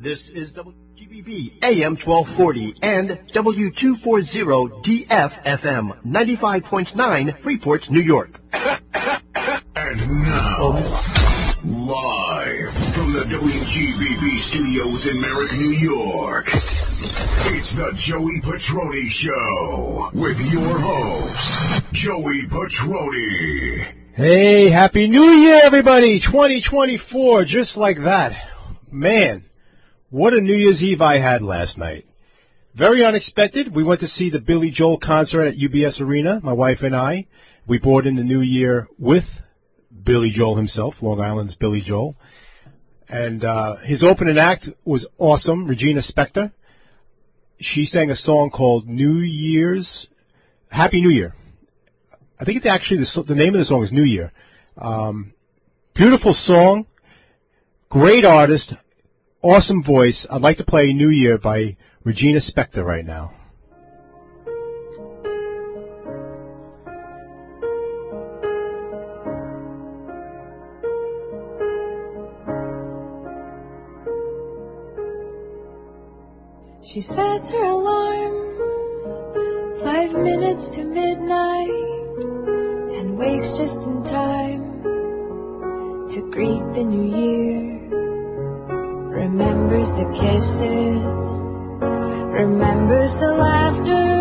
This is WGBB AM 1240 and W240 DFFM 95.9 Freeport, New York. And now, live from the WGBB studios in Merrick, New York, it's the Joey Petroni Show with your host, Joey Petroni. Hey, Happy New Year, everybody! 2024, just like that. Man, what a New Year's Eve I had last night. Very unexpected. We went to see the Billy Joel concert at UBS Arena, my wife and I. We brought in the new year with Billy Joel himself, Long Island's Billy Joel. And uh, his opening act was awesome, Regina Spektor. She sang a song called New Year's, Happy New Year. I think it's actually the, the name of the song is New Year. Um, beautiful song, great artist, awesome voice. I'd like to play New Year by Regina Spektor right now. She sets her alarm five minutes to midnight and wakes just in time to greet the new year. Remembers the kisses, remembers the laughter,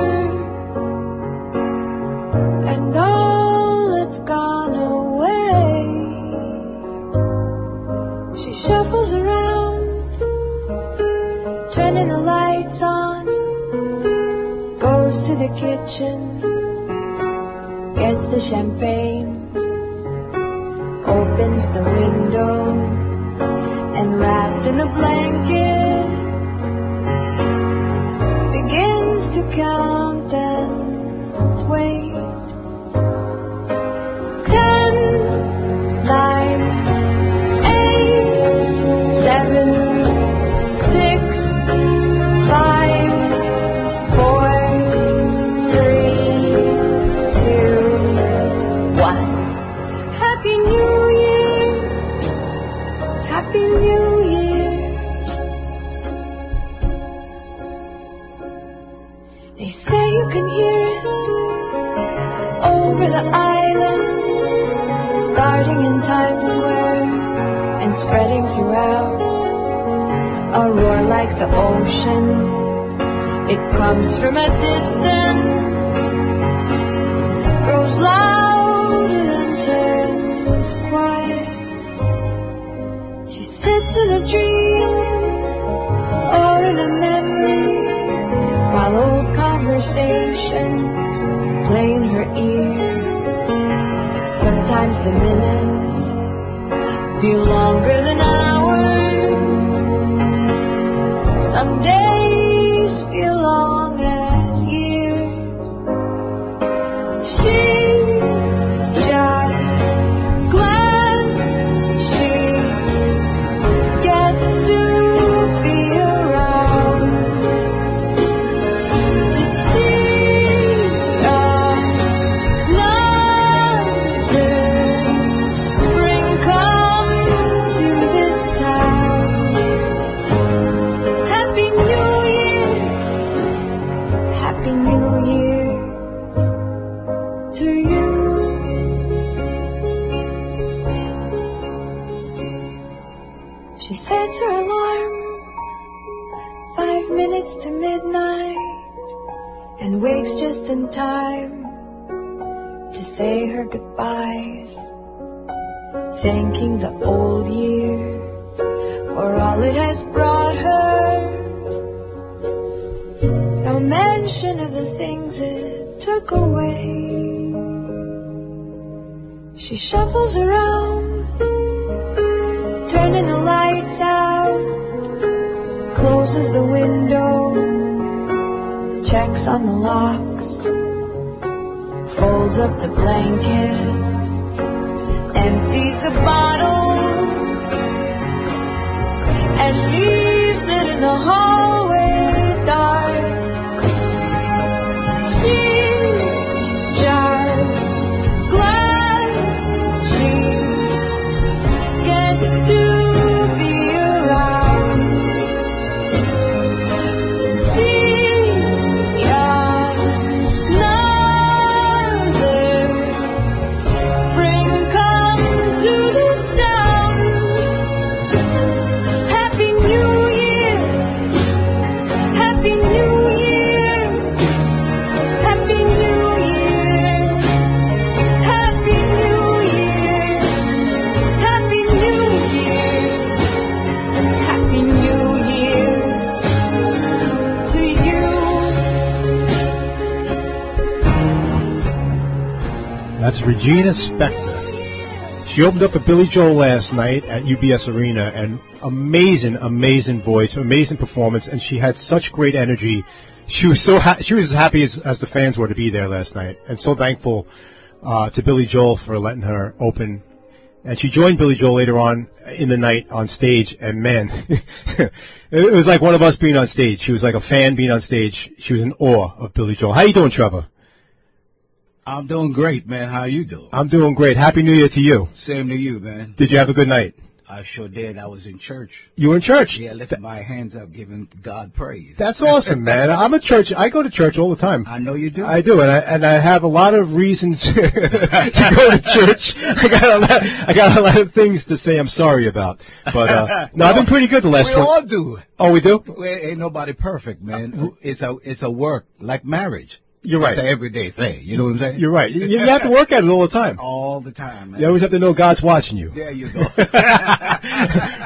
and all that's gone away. She shuffles around, turning the lights on, goes to the kitchen, gets the champagne, opens the window in a blanket begins to count and wait. Spreading throughout. A roar like the ocean, it comes from a distance, grows loud and turns quiet. She sits in a dream or in a memory while old conversations play in her ears. Sometimes the minutes feel longer than hours. Some closes the window, checks on the locks, folds up the blanket, empties the bottle, and leaves it in the hallway Regina Spektor. She opened up for Billy Joel last night at UBS Arena, and amazing, amazing voice, amazing performance, and she had such great energy. She was so ha- she was as happy as, as the fans were to be there last night, and so thankful uh, to Billy Joel for letting her open. And she joined Billy Joel later on in the night on stage, and man, it was like one of us being on stage. She was like a fan being on stage. She was in awe of Billy Joel. How you doing, Trevor? I'm doing great, man. How you doing? I'm doing great. Happy New Year to you. Same to you, man. Did you have a good night? I sure did. I was in church. You were in church. Yeah, lifting my hands up, giving God praise. That's awesome, man. I'm a church. I go to church all the time. I know you do. I do, and I and I have a lot of reasons to go to church. I got a lot. I got a lot of things to say. I'm sorry about, but uh, no, I've been pretty good the last. Week. We 20 all do. oh, we do. We, ain't nobody perfect, man. It's a it's a work like marriage. You're right. It's an everyday thing. You know what I'm saying? You're right. You, you have to work at it all the time. all the time, man. You always have to know God's watching you. there you go.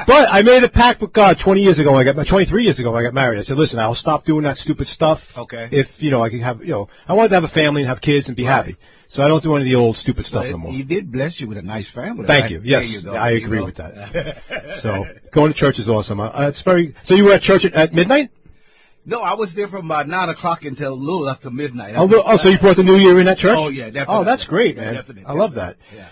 But I made a pact with God 20 years ago. When I got 23 years ago. When I got married. I said, "Listen, I'll stop doing that stupid stuff. Okay. If you know, I can have you know, I wanted to have a family and have kids and be Right. happy. So I don't do any of the old stupid stuff no more. he did bless you with a nice family. Thank right? you. Yes, you. I agree with that. So going to church is awesome. Uh, it's very. So you were at church at, at midnight? No, I was there from about nine o'clock until a little after midnight. Oh, oh, so you brought the New Year in at church? Oh, yeah, definitely. Oh, that's great, Yeah, man. definitely, I love that. Yeah.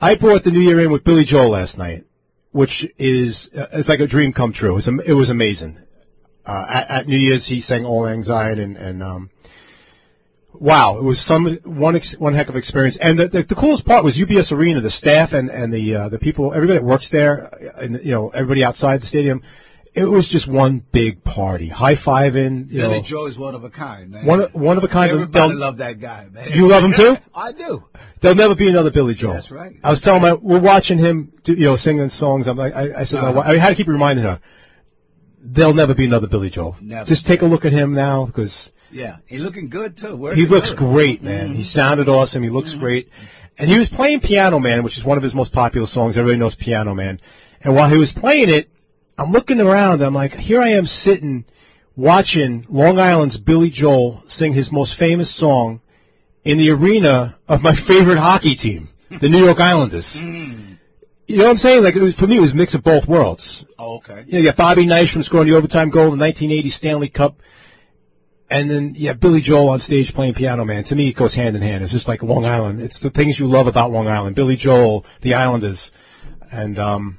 I brought the New Year in with Billy Joel last night, which is uh, it's like a dream come true. It was, it was amazing. Uh, at, at New Year's, he sang "All Anxiety" and, and um, wow, it was some one ex, one heck of experience. And the, the, the coolest part was UBS Arena, the staff and and the uh, the people, everybody that works there, uh, and you know everybody outside the stadium. It was just one big party, high fiving. You Billy know, Joe is one of a kind, man. One of- one of a kind. Everybody love that guy, man. You love him too? I do. There'll never be another Billy Joel. That's right. I was telling my, we're watching him, do, you know, singing songs. I'm like, I, I said, Uh-huh. I had to keep reminding her. There'll never be another Billy Joel. Never. Just take a look at him now because Yeah, he looking good too. he looks great, man. Mm-hmm. He sounded awesome. He looks great. And he was playing Piano Man, which is one of his most popular songs. Everybody knows Piano Man. And while he was playing it, I'm looking around. I'm like, here I am sitting watching Long Island's Billy Joel sing his most famous song in the arena of my favorite hockey team, the New York Islanders. Mm. You know what I'm saying? Like, it was, for me, it was a mix of both worlds. Oh, okay. You know, you got Bobby Nystrom scoring the overtime goal in the 1980 Stanley Cup. And then, yeah, Billy Joel on stage playing Piano Man. To me, it goes hand in hand. It's just like Long Island. It's the things you love about Long Island. Billy Joel, the Islanders. And, um,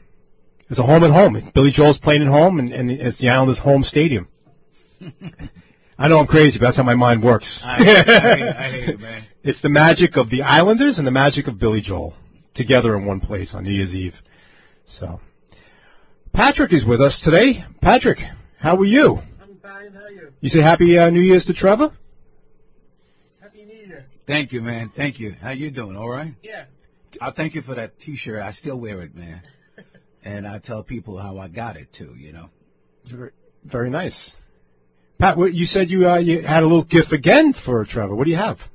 it's a home and home. Billy Joel's playing at home, and, and it's the Islanders' home stadium. I know I'm crazy, but that's how my mind works. I, I, I hate it, man. It's the magic of the Islanders and the magic of Billy Joel together in one place on New Year's Eve. So, Patrick is with us today. Patrick, how are you? I'm fine. How are you? You say Happy uh, New Year's to Trevor? Happy New Year. Thank you, man. Thank you. How you doing? All right. Yeah. I thank you for that T-shirt. I still wear it, man. And I tell people how I got it too. You know. Very, very nice. Pat, what, you said you uh, you had a little gift again for Trevor. What do you have?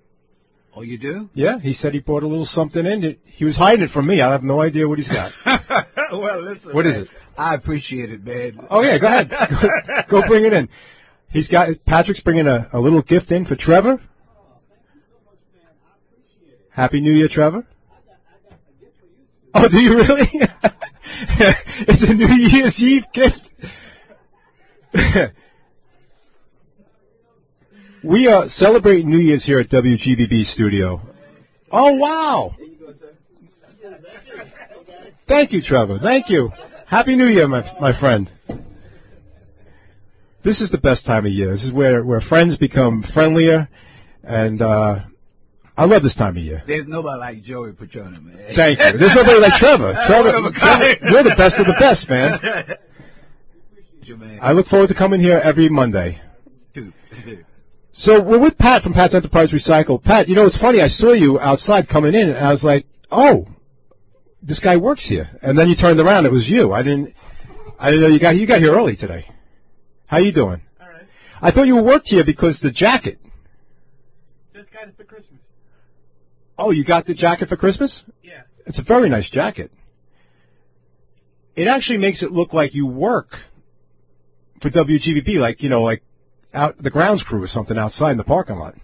Oh, you do? Yeah, he said he brought a little something in. He was hiding it from me. I have no idea what he's got. well, listen. What is man. it? I appreciate it, man. Oh yeah, go ahead. Go, go bring it in. He's got Patrick's bringing a, a little gift in for Trevor. Happy New Year, Trevor. Oh, do you really? it's a New Year's Eve gift. we are celebrating New Year's here at WGBB Studio. Oh wow! Thank you, Trevor. Thank you. Happy New Year, my my friend. This is the best time of year. This is where where friends become friendlier, and uh, I love this time of year. There's nobody like Joey Petroni, man. Thank you. There's nobody like Trevor. Trevor, One of a kind. Trevor, you're the best of the best, man. you, man. I look forward to coming here every Monday. Dude. So we're with Pat from Pat's Enterprise Recycle. Pat, you know it's funny. I saw you outside coming in, and I was like, "Oh, this guy works here." And then you turned around, it was you. I didn't, I didn't know you got you got here early today. How you doing? All right. I thought you worked here because the jacket. Just got it for Christmas. Oh, you got the jacket for Christmas? Yeah. It's a very nice jacket. It actually makes it look like you work for WGBB, like you know, like out the grounds crew or something outside in the parking lot.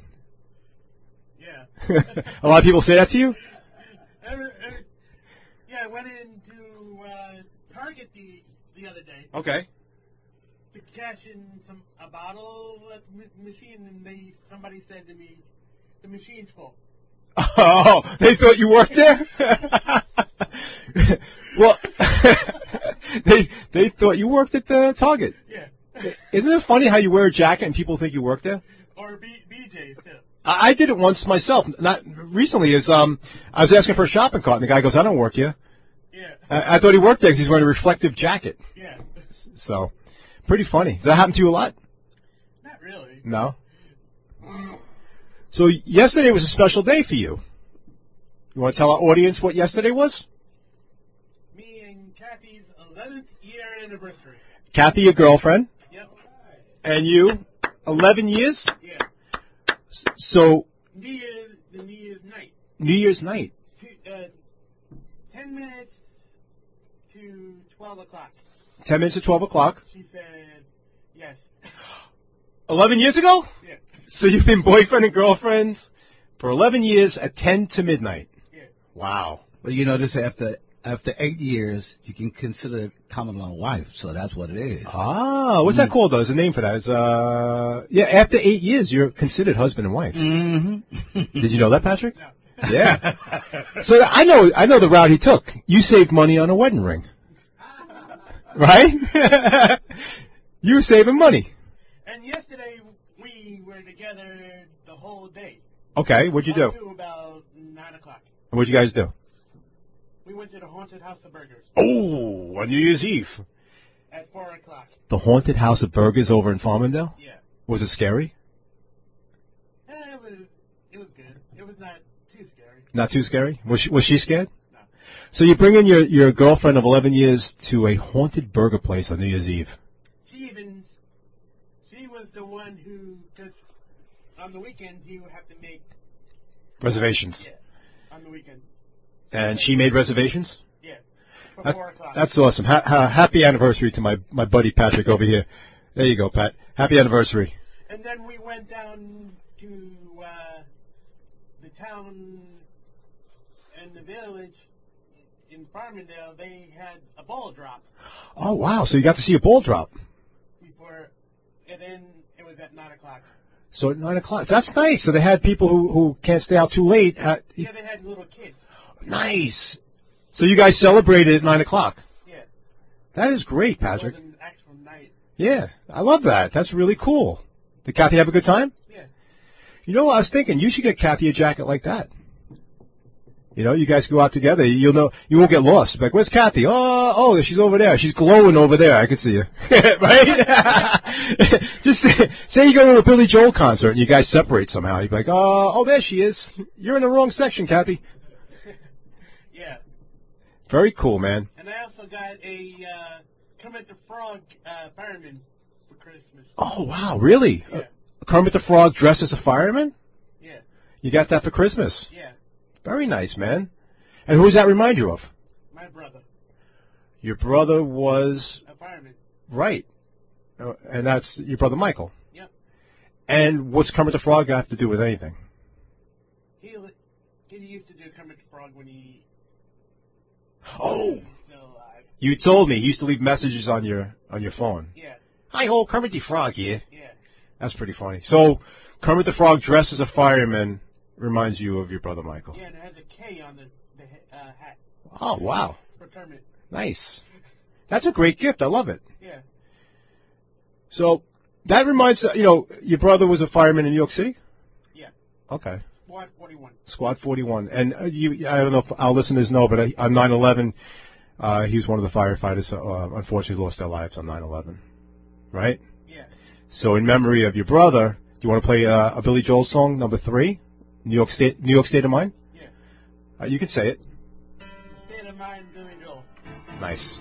Yeah. a lot of people say that to you. Yeah, I went into uh, Target the the other day Okay. to cash in some a bottle at the machine, and they somebody said to me, "The machine's full." Oh, they thought you worked there. well, they they thought you worked at the Target. Yeah, Isn't it funny how you wear a jacket and people think you work there? or B- BJ's too. I, I did it once myself. Not recently. Is um, I was asking for a shopping cart, and the guy goes, "I don't work here." Yeah, I, I thought he worked there because he's wearing a reflective jacket. yeah. So, pretty funny. Does that happen to you a lot? Not really. No. So yesterday was a special day for you. You want to tell our audience what yesterday was? Me and Kathy's 11th year anniversary. Kathy, your girlfriend, Yep. and you, 11 years. Yeah. So New Year's, the New Year's night. New Year's night. Two, uh, 10 minutes to 12 o'clock. 10 minutes to 12 o'clock. She said, yes. 11 years ago? Yeah. So you've been boyfriend and girlfriends for 11 years at 10 to midnight. Yeah. Wow. But you know, this after after eight years, you can consider common law wife. So that's what it is. Ah, what's that called though? There's a name for that. It's, uh, yeah, after eight years, you're considered husband and wife. Mm-hmm. Did you know that, Patrick? No. Yeah. so I know, I know the route he took. You saved money on a wedding ring. Right? you were saving money. And yesterday we were together the whole day. Okay, what'd you do? About 9 o'clock. And What'd you guys do? We went to the Haunted House of Burgers Oh, on New Year's Eve. at 4 o'clock. The Haunted House of Burgers over in Farmingdale? Yeah. Was it scary? Eh, it was, it was good. It was not too scary. Not too scary? Was she, was she scared? No. So you bring in your, your girlfriend of 11 years to a haunted burger place on New Year's Eve. She even, she was the one who, because on the weekends you have to make, Reservations. yeah, on the weekend. And she made reservations? Yeah. For That- 4 o'clock. that's awesome. Ha- ha- happy anniversary to my, my buddy Patrick over here. There you go, Pat. Happy anniversary. And then we went down to uh, the town and the village in Farmingdale. They had a ball drop Oh, wow. So you got to see a ball drop. before, and then it was at nine o'clock. So at 9 o'clock. That's nice. So they had people who, who can't stay out too late. Uh, Yeah, they had little kids. nice. So you guys celebrated at 9 o'clock. Yeah, That is great, Patrick. Yeah, I love that. That's really cool. Did Kathy have a good time? Yeah, You know what I was thinking? You should get Kathy a jacket like that. You know, you guys go out together. You'll know you won't get lost. Like, where's Kathy? Oh, oh, she's over there. She's glowing over there. I can see her. right? Just say, say you go to a Billy Joel concert and you guys separate somehow. You'd be like, oh, oh, there she is. You're in the wrong section, Kathy. yeah. Very cool, man. And I also got a uh, Kermit the Frog uh, fireman for Christmas. Oh, wow, really? Yeah. Uh, Kermit the Frog dressed as a fireman? Yeah, You got that for Christmas? yeah. Very nice, man. And who does that remind you of? My brother, Your brother was a fireman. right, uh, and that's your brother Michael. Yep. And what's Kermit the Frog have to do with anything? He he used to do Kermit the Frog when he Oh, was still alive. you told me he used to leave messages on your on your phone. Yeah, Hi ho, Kermit the Frog here. yeah. That's pretty funny. So Kermit the Frog dressed as a fireman reminds you of your brother Michael. Yeah, and it has a K on the, the uh, hat Oh wow, for Kermit. nice. That's a great gift. I love it. Yeah. So that reminds you know your brother was a fireman in New York City. Yeah. Okay. Squad 41. Squad 41. And uh, you, I don't know if our listeners know, but uh, on 9/11, uh, he was one of the firefighters. Uh, unfortunately, lost their lives on 9/11. Right. Yeah. So, in memory of your brother, do you want to play uh, a Billy Joel song, number three, New York State, New York State of Mind? Yeah. Uh, you can say it. The State of Mind, Billy Joel. Nice.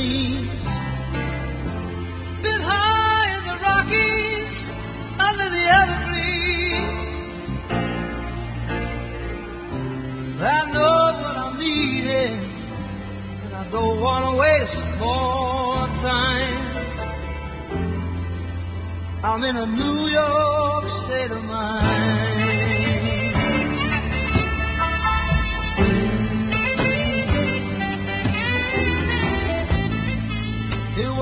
Limousines. Been high in the Rockies, under the evergreens. I know what I'm needing, and I don't want to waste more time. I'm in a New York state of mind.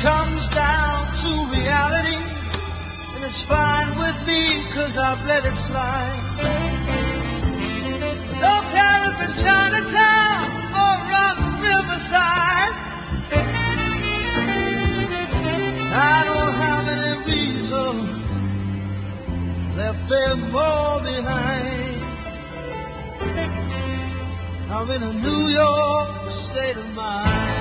Comes down to reality, and it's fine with me, cause I've let it slide. Don't care if it's Chinatown or on riverside. I don't have any reason left them all behind. I'm in a New York state of mind.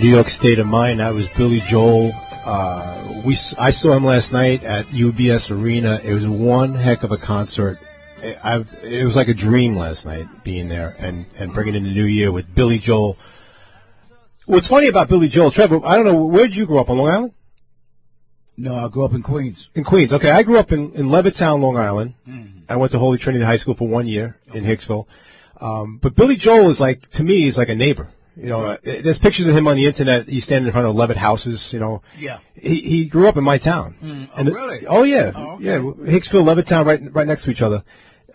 New York State of Mind. That was Billy Joel. Uh, we I saw him last night at UBS Arena. It was one heck of a concert. I- I've, it was like a dream last night being there and, and bringing in the new year with Billy Joel. What's funny about Billy Joel, Trevor? I don't know where did you grow up on Long Island? No, I grew up in Queens. In Queens. Okay, I grew up in, in Levittown, Long Island. I went to Holy Trinity High School for one year in Hicksville. Um, but Billy Joel is like, to me, is like a neighbor. You know, uh, there's pictures of him on the internet. He's standing in front of Levitt houses. You know, Yeah. he he grew up in my town. oh, And the- really? Oh yeah, Oh, okay. yeah. Hicksville, Levittown, right right next to each other.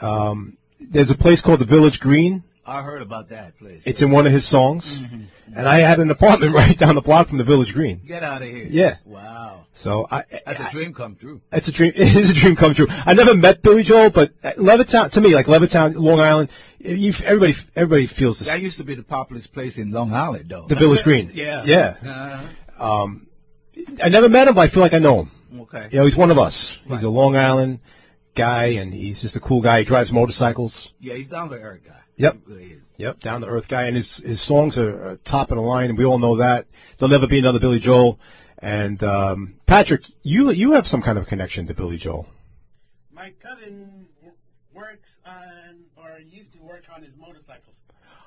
Um, there's a place called the Village Green. I heard about that place. It's in one of his songs, Mm-hmm. and I had an apartment right down the block from the Village Green. Get out of here. Yeah. Wow. So I, That's I- a dream come true. It's a dream. It is a dream come true. I never met Billy Joel, but uh, Levittown to me, like Levittown, Long Island, you, everybody everybody feels That this. used to be the populous place in Long Island, though. The Village Green. yeah. yeah. Uh, I never met him, but I feel like I know him. okay. You know, he's one of us. He's Right. a Long Island guy, and he's just a cool guy. He drives motorcycles. Yeah, he's down to earth guy. Yep. He really is. Yep, down to earth guy, and his his songs are, are top of the line, and we all know that. There'll never be another Billy Joel. And um, Patrick, you you have some kind of connection to Billy Joel. My cousin w- works on, or used to work on his motorcycles.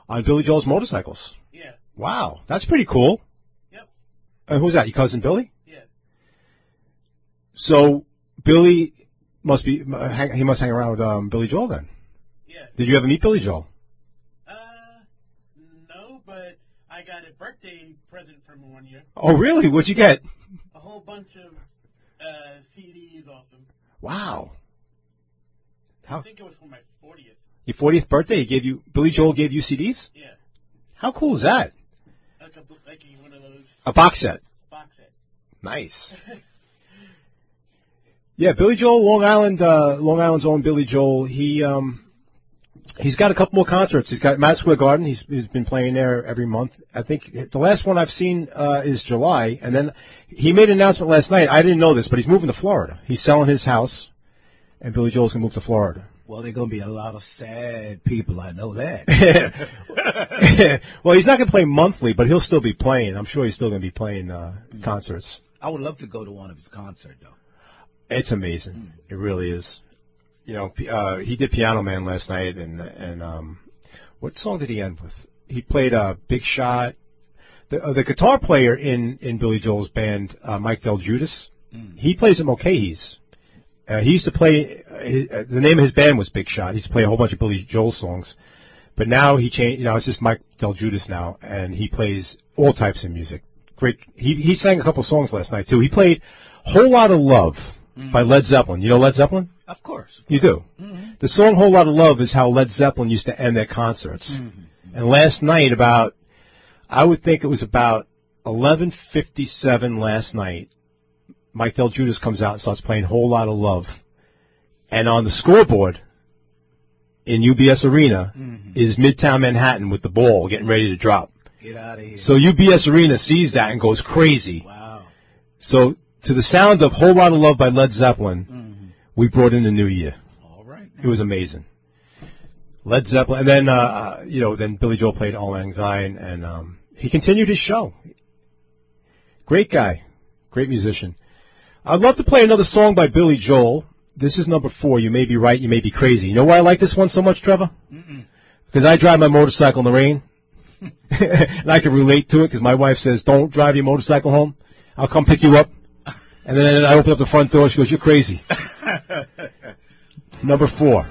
On Billy Joel's motorcycles. Yeah. Wow, that's pretty cool. Yep. And who's that? Your cousin Billy? Yeah. So Billy must be uh, hang, he must hang around with um, Billy Joel then. Yeah. Did you ever meet Billy Joel? Birthday present from one year. Oh, really? What'd you get? A whole bunch of uh, CDs off him. Wow. How? I think it was for my 40th. your 40th birthday? He gave you Billy Joel gave you CDs? Yeah. How cool is that? Like, a, like one of those A box set. box sets. Nice. Yeah, Billy Joel, Long Island, uh, Long Island's own Billy Joel. He, um, he's got a couple more concerts. He's got Madison Square Garden. He's, he's been playing there every month. I think the last one I've seen uh, is July, and then he made an announcement last night. I didn't know this, but he's moving to Florida. He's selling his house, and Billy Joel's gonna move to Florida. Well, there's going to be a lot of sad people. I know that. well, he's not gonna play monthly, but he'll still be playing. I'm sure he's still gonna be playing uh, concerts. I would love to go to one of his concerts, though. It's amazing. It really is. You know, uh, he did Piano Man last night, and and um, what song did he end with? He played uh, Big Shot. The uh, the guitar player in in Billy Joel's band, uh, Mike DelGuidice, he plays at Mulcahy's. Uh, he used to play. Uh, his, the name of his band was Big Shot. He used to play a whole bunch of Billy Joel songs, but now he changed. You know, it's just Mike DelGuidice now, and he plays all types of music. Great. He he sang a couple songs last night too. He played "Whole Lot of Love" by Led Zeppelin. You know Led Zeppelin? Of course. You do. Mm-hmm. The song "Whole Lot of Love" is how Led Zeppelin used to end their concerts. Mm-hmm. And last night, about I would think it was about eleven fifty seven last night. Mike DelGuidice comes out and starts playing "Whole Lot of Love," and on the scoreboard in UBS Arena mm-hmm. is Midtown Manhattan with the ball getting ready to drop. Get out of here. So UBS Arena sees that and goes crazy. wow. So to the sound of "Whole Lot of Love" by Led Zeppelin, we brought in the new year. All right. It was amazing. Led Zeppelin, and then uh, uh, you know, then Billy Joel played Auld Lang Syne, and um, he continued his show. Great guy, great musician. I'd love to play another song by Billy Joel. This is number four. You may be right, you may be crazy. You know why I like this one so much, Trevor? Because I drive my motorcycle in the rain, and I can relate to it. Because my wife says, "Don't drive your motorcycle home. I'll come pick you up." And then I open up the front door. She goes, "You're crazy." Number four.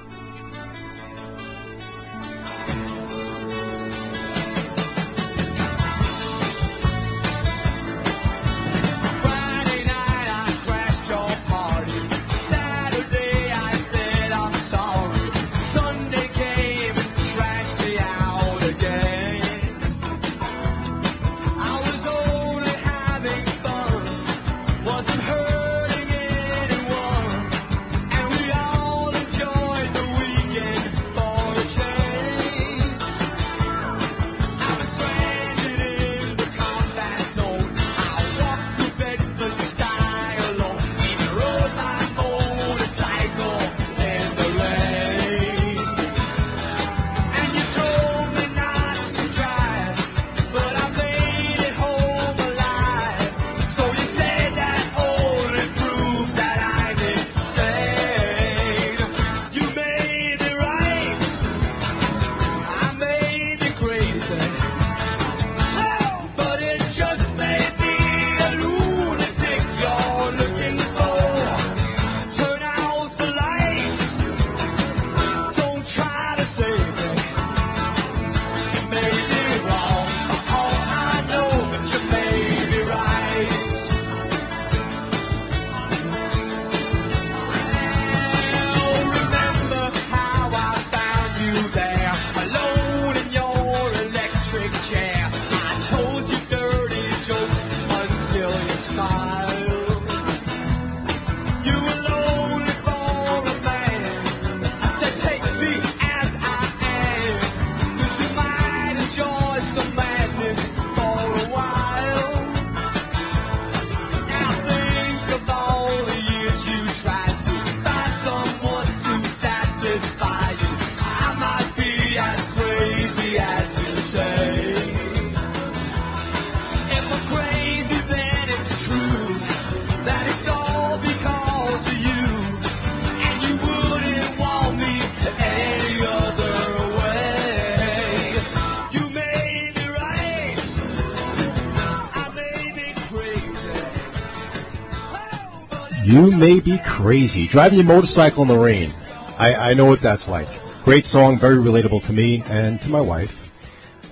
You may be crazy. Driving your motorcycle in the rain. I, I know what that's like. Great song, very relatable to me and to my wife.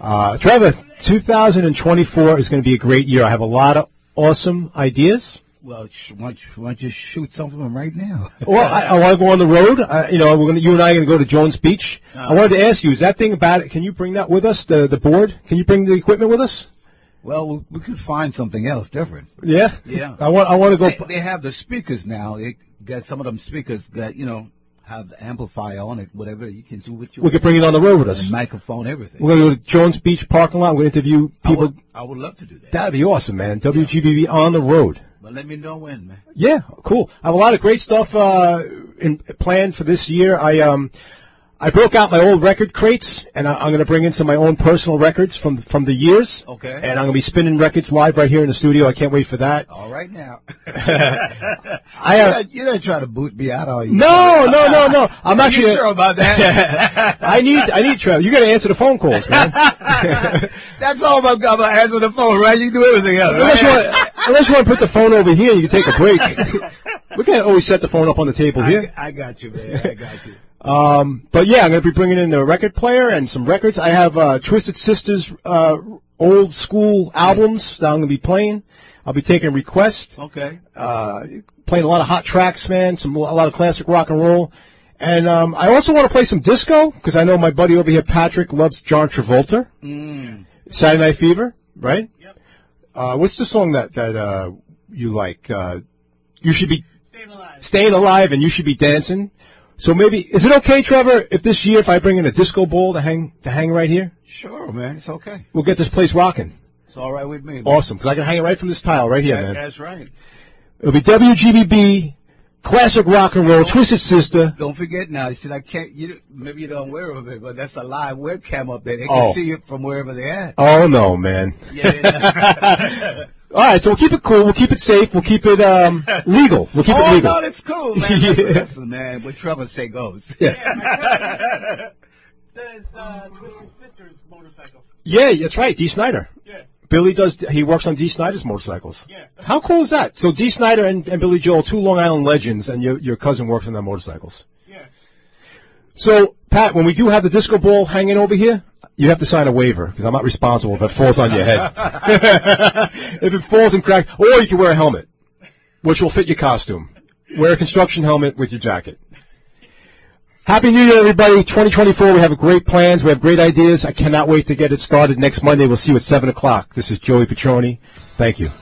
Uh, Trevor, 2024 is going to be a great year. I have a lot of awesome ideas. Well, sh- why, don't you, why don't you shoot some of them right now? Well, I, I want to go on the road. Uh, you know, we're gonna, you and I are going to go to Jones Beach. I wanted to ask you, is that thing about it? Can you bring that with us? The the board? Can you bring the equipment with us? Well, we, could find something else different. Yeah, Yeah. I want I want to go. They, they have the speakers now. They got some of them speakers that you know have the amplifier on it, whatever you can do with your We could bring it on the road with us. and microphone, everything. We're going to go to Jones Beach parking lot. We're going to interview I people. would, I would love to do that. That'd be awesome, man. WGBB on the road. But let me know when, man. Yeah, cool. I have a lot of great stuff uh, in, planned for this year. I um, I broke out my old record crates, and I, I'm going to bring in some of my own personal records from from the years. Okay. And I'm going to be spinning records live right here in the studio. I can't wait for that. All right now. I uh, have. not, you're not trying to boot me out, are you? No, no, no, no. I'm you sure about that? I need, I need Trevor. You got to answer the phone calls, man. That's all about, about answering the phone, right? You can do everything else. unless you right? want, unless you want to put the phone over here, you can take a break. we can't always set the phone up on the table here. I, I got you, man. I got you. Um, but yeah, I'm going to be bringing in the record player and some records. I have uh, Twisted Sisters uh, old school albums that I'm going to be playing. I'll be taking requests, Okay. uh, playing a lot of hot tracks, man. Some a lot of classic rock and roll, and um, I also want to play some disco because I know my buddy over here, Patrick, loves John Travolta. Saturday Night Fever, right? Yep. Uh, what's the song that that uh, you like? Uh, you should be Staying alive. staying alive and you should be dancing. So maybe is it okay, Trevor, if this year if I bring in a disco ball to hang to hang right here? Sure, man. It's okay. We'll get this place rocking. It's all right with me. man. Awesome, because I can hang it right from this tile right here, That- man. That's right. It'll be WGBB, classic rock and roll, Twisted Sister. Don't forget now. You said I can't. You maybe you don't aware of it, but that's a live webcam up there. They Oh. can see it from wherever they're at. Oh no, man! Yeah. All right, so we'll keep it cool. We'll keep it safe. We'll keep it um, legal. We'll keep it legal. oh no, that's cool, man. Listen, listen, man. What Trevor say goes. Says uh, Twisted Sisters motorcycle. Yeah, that's right. Dee Snider. Yeah. Billy does. He works on Dee Snider's motorcycles. Yeah. How cool is that? So Dee Snider and, and Billy Joel, two Long Island legends, and your your cousin works on their motorcycles. So Pat, when we do have the disco ball hanging over here, you have to sign a waiver because I'm not responsible if it falls on your head. if it falls and cracks, or you can wear a helmet, which will fit your costume. Wear a construction helmet with your jacket. Happy New Year, everybody. 2024, we have great plans. We have great ideas. I cannot wait to get it started next Monday. We'll see you at 7 o'clock. This is Joey Petroni. Thank you.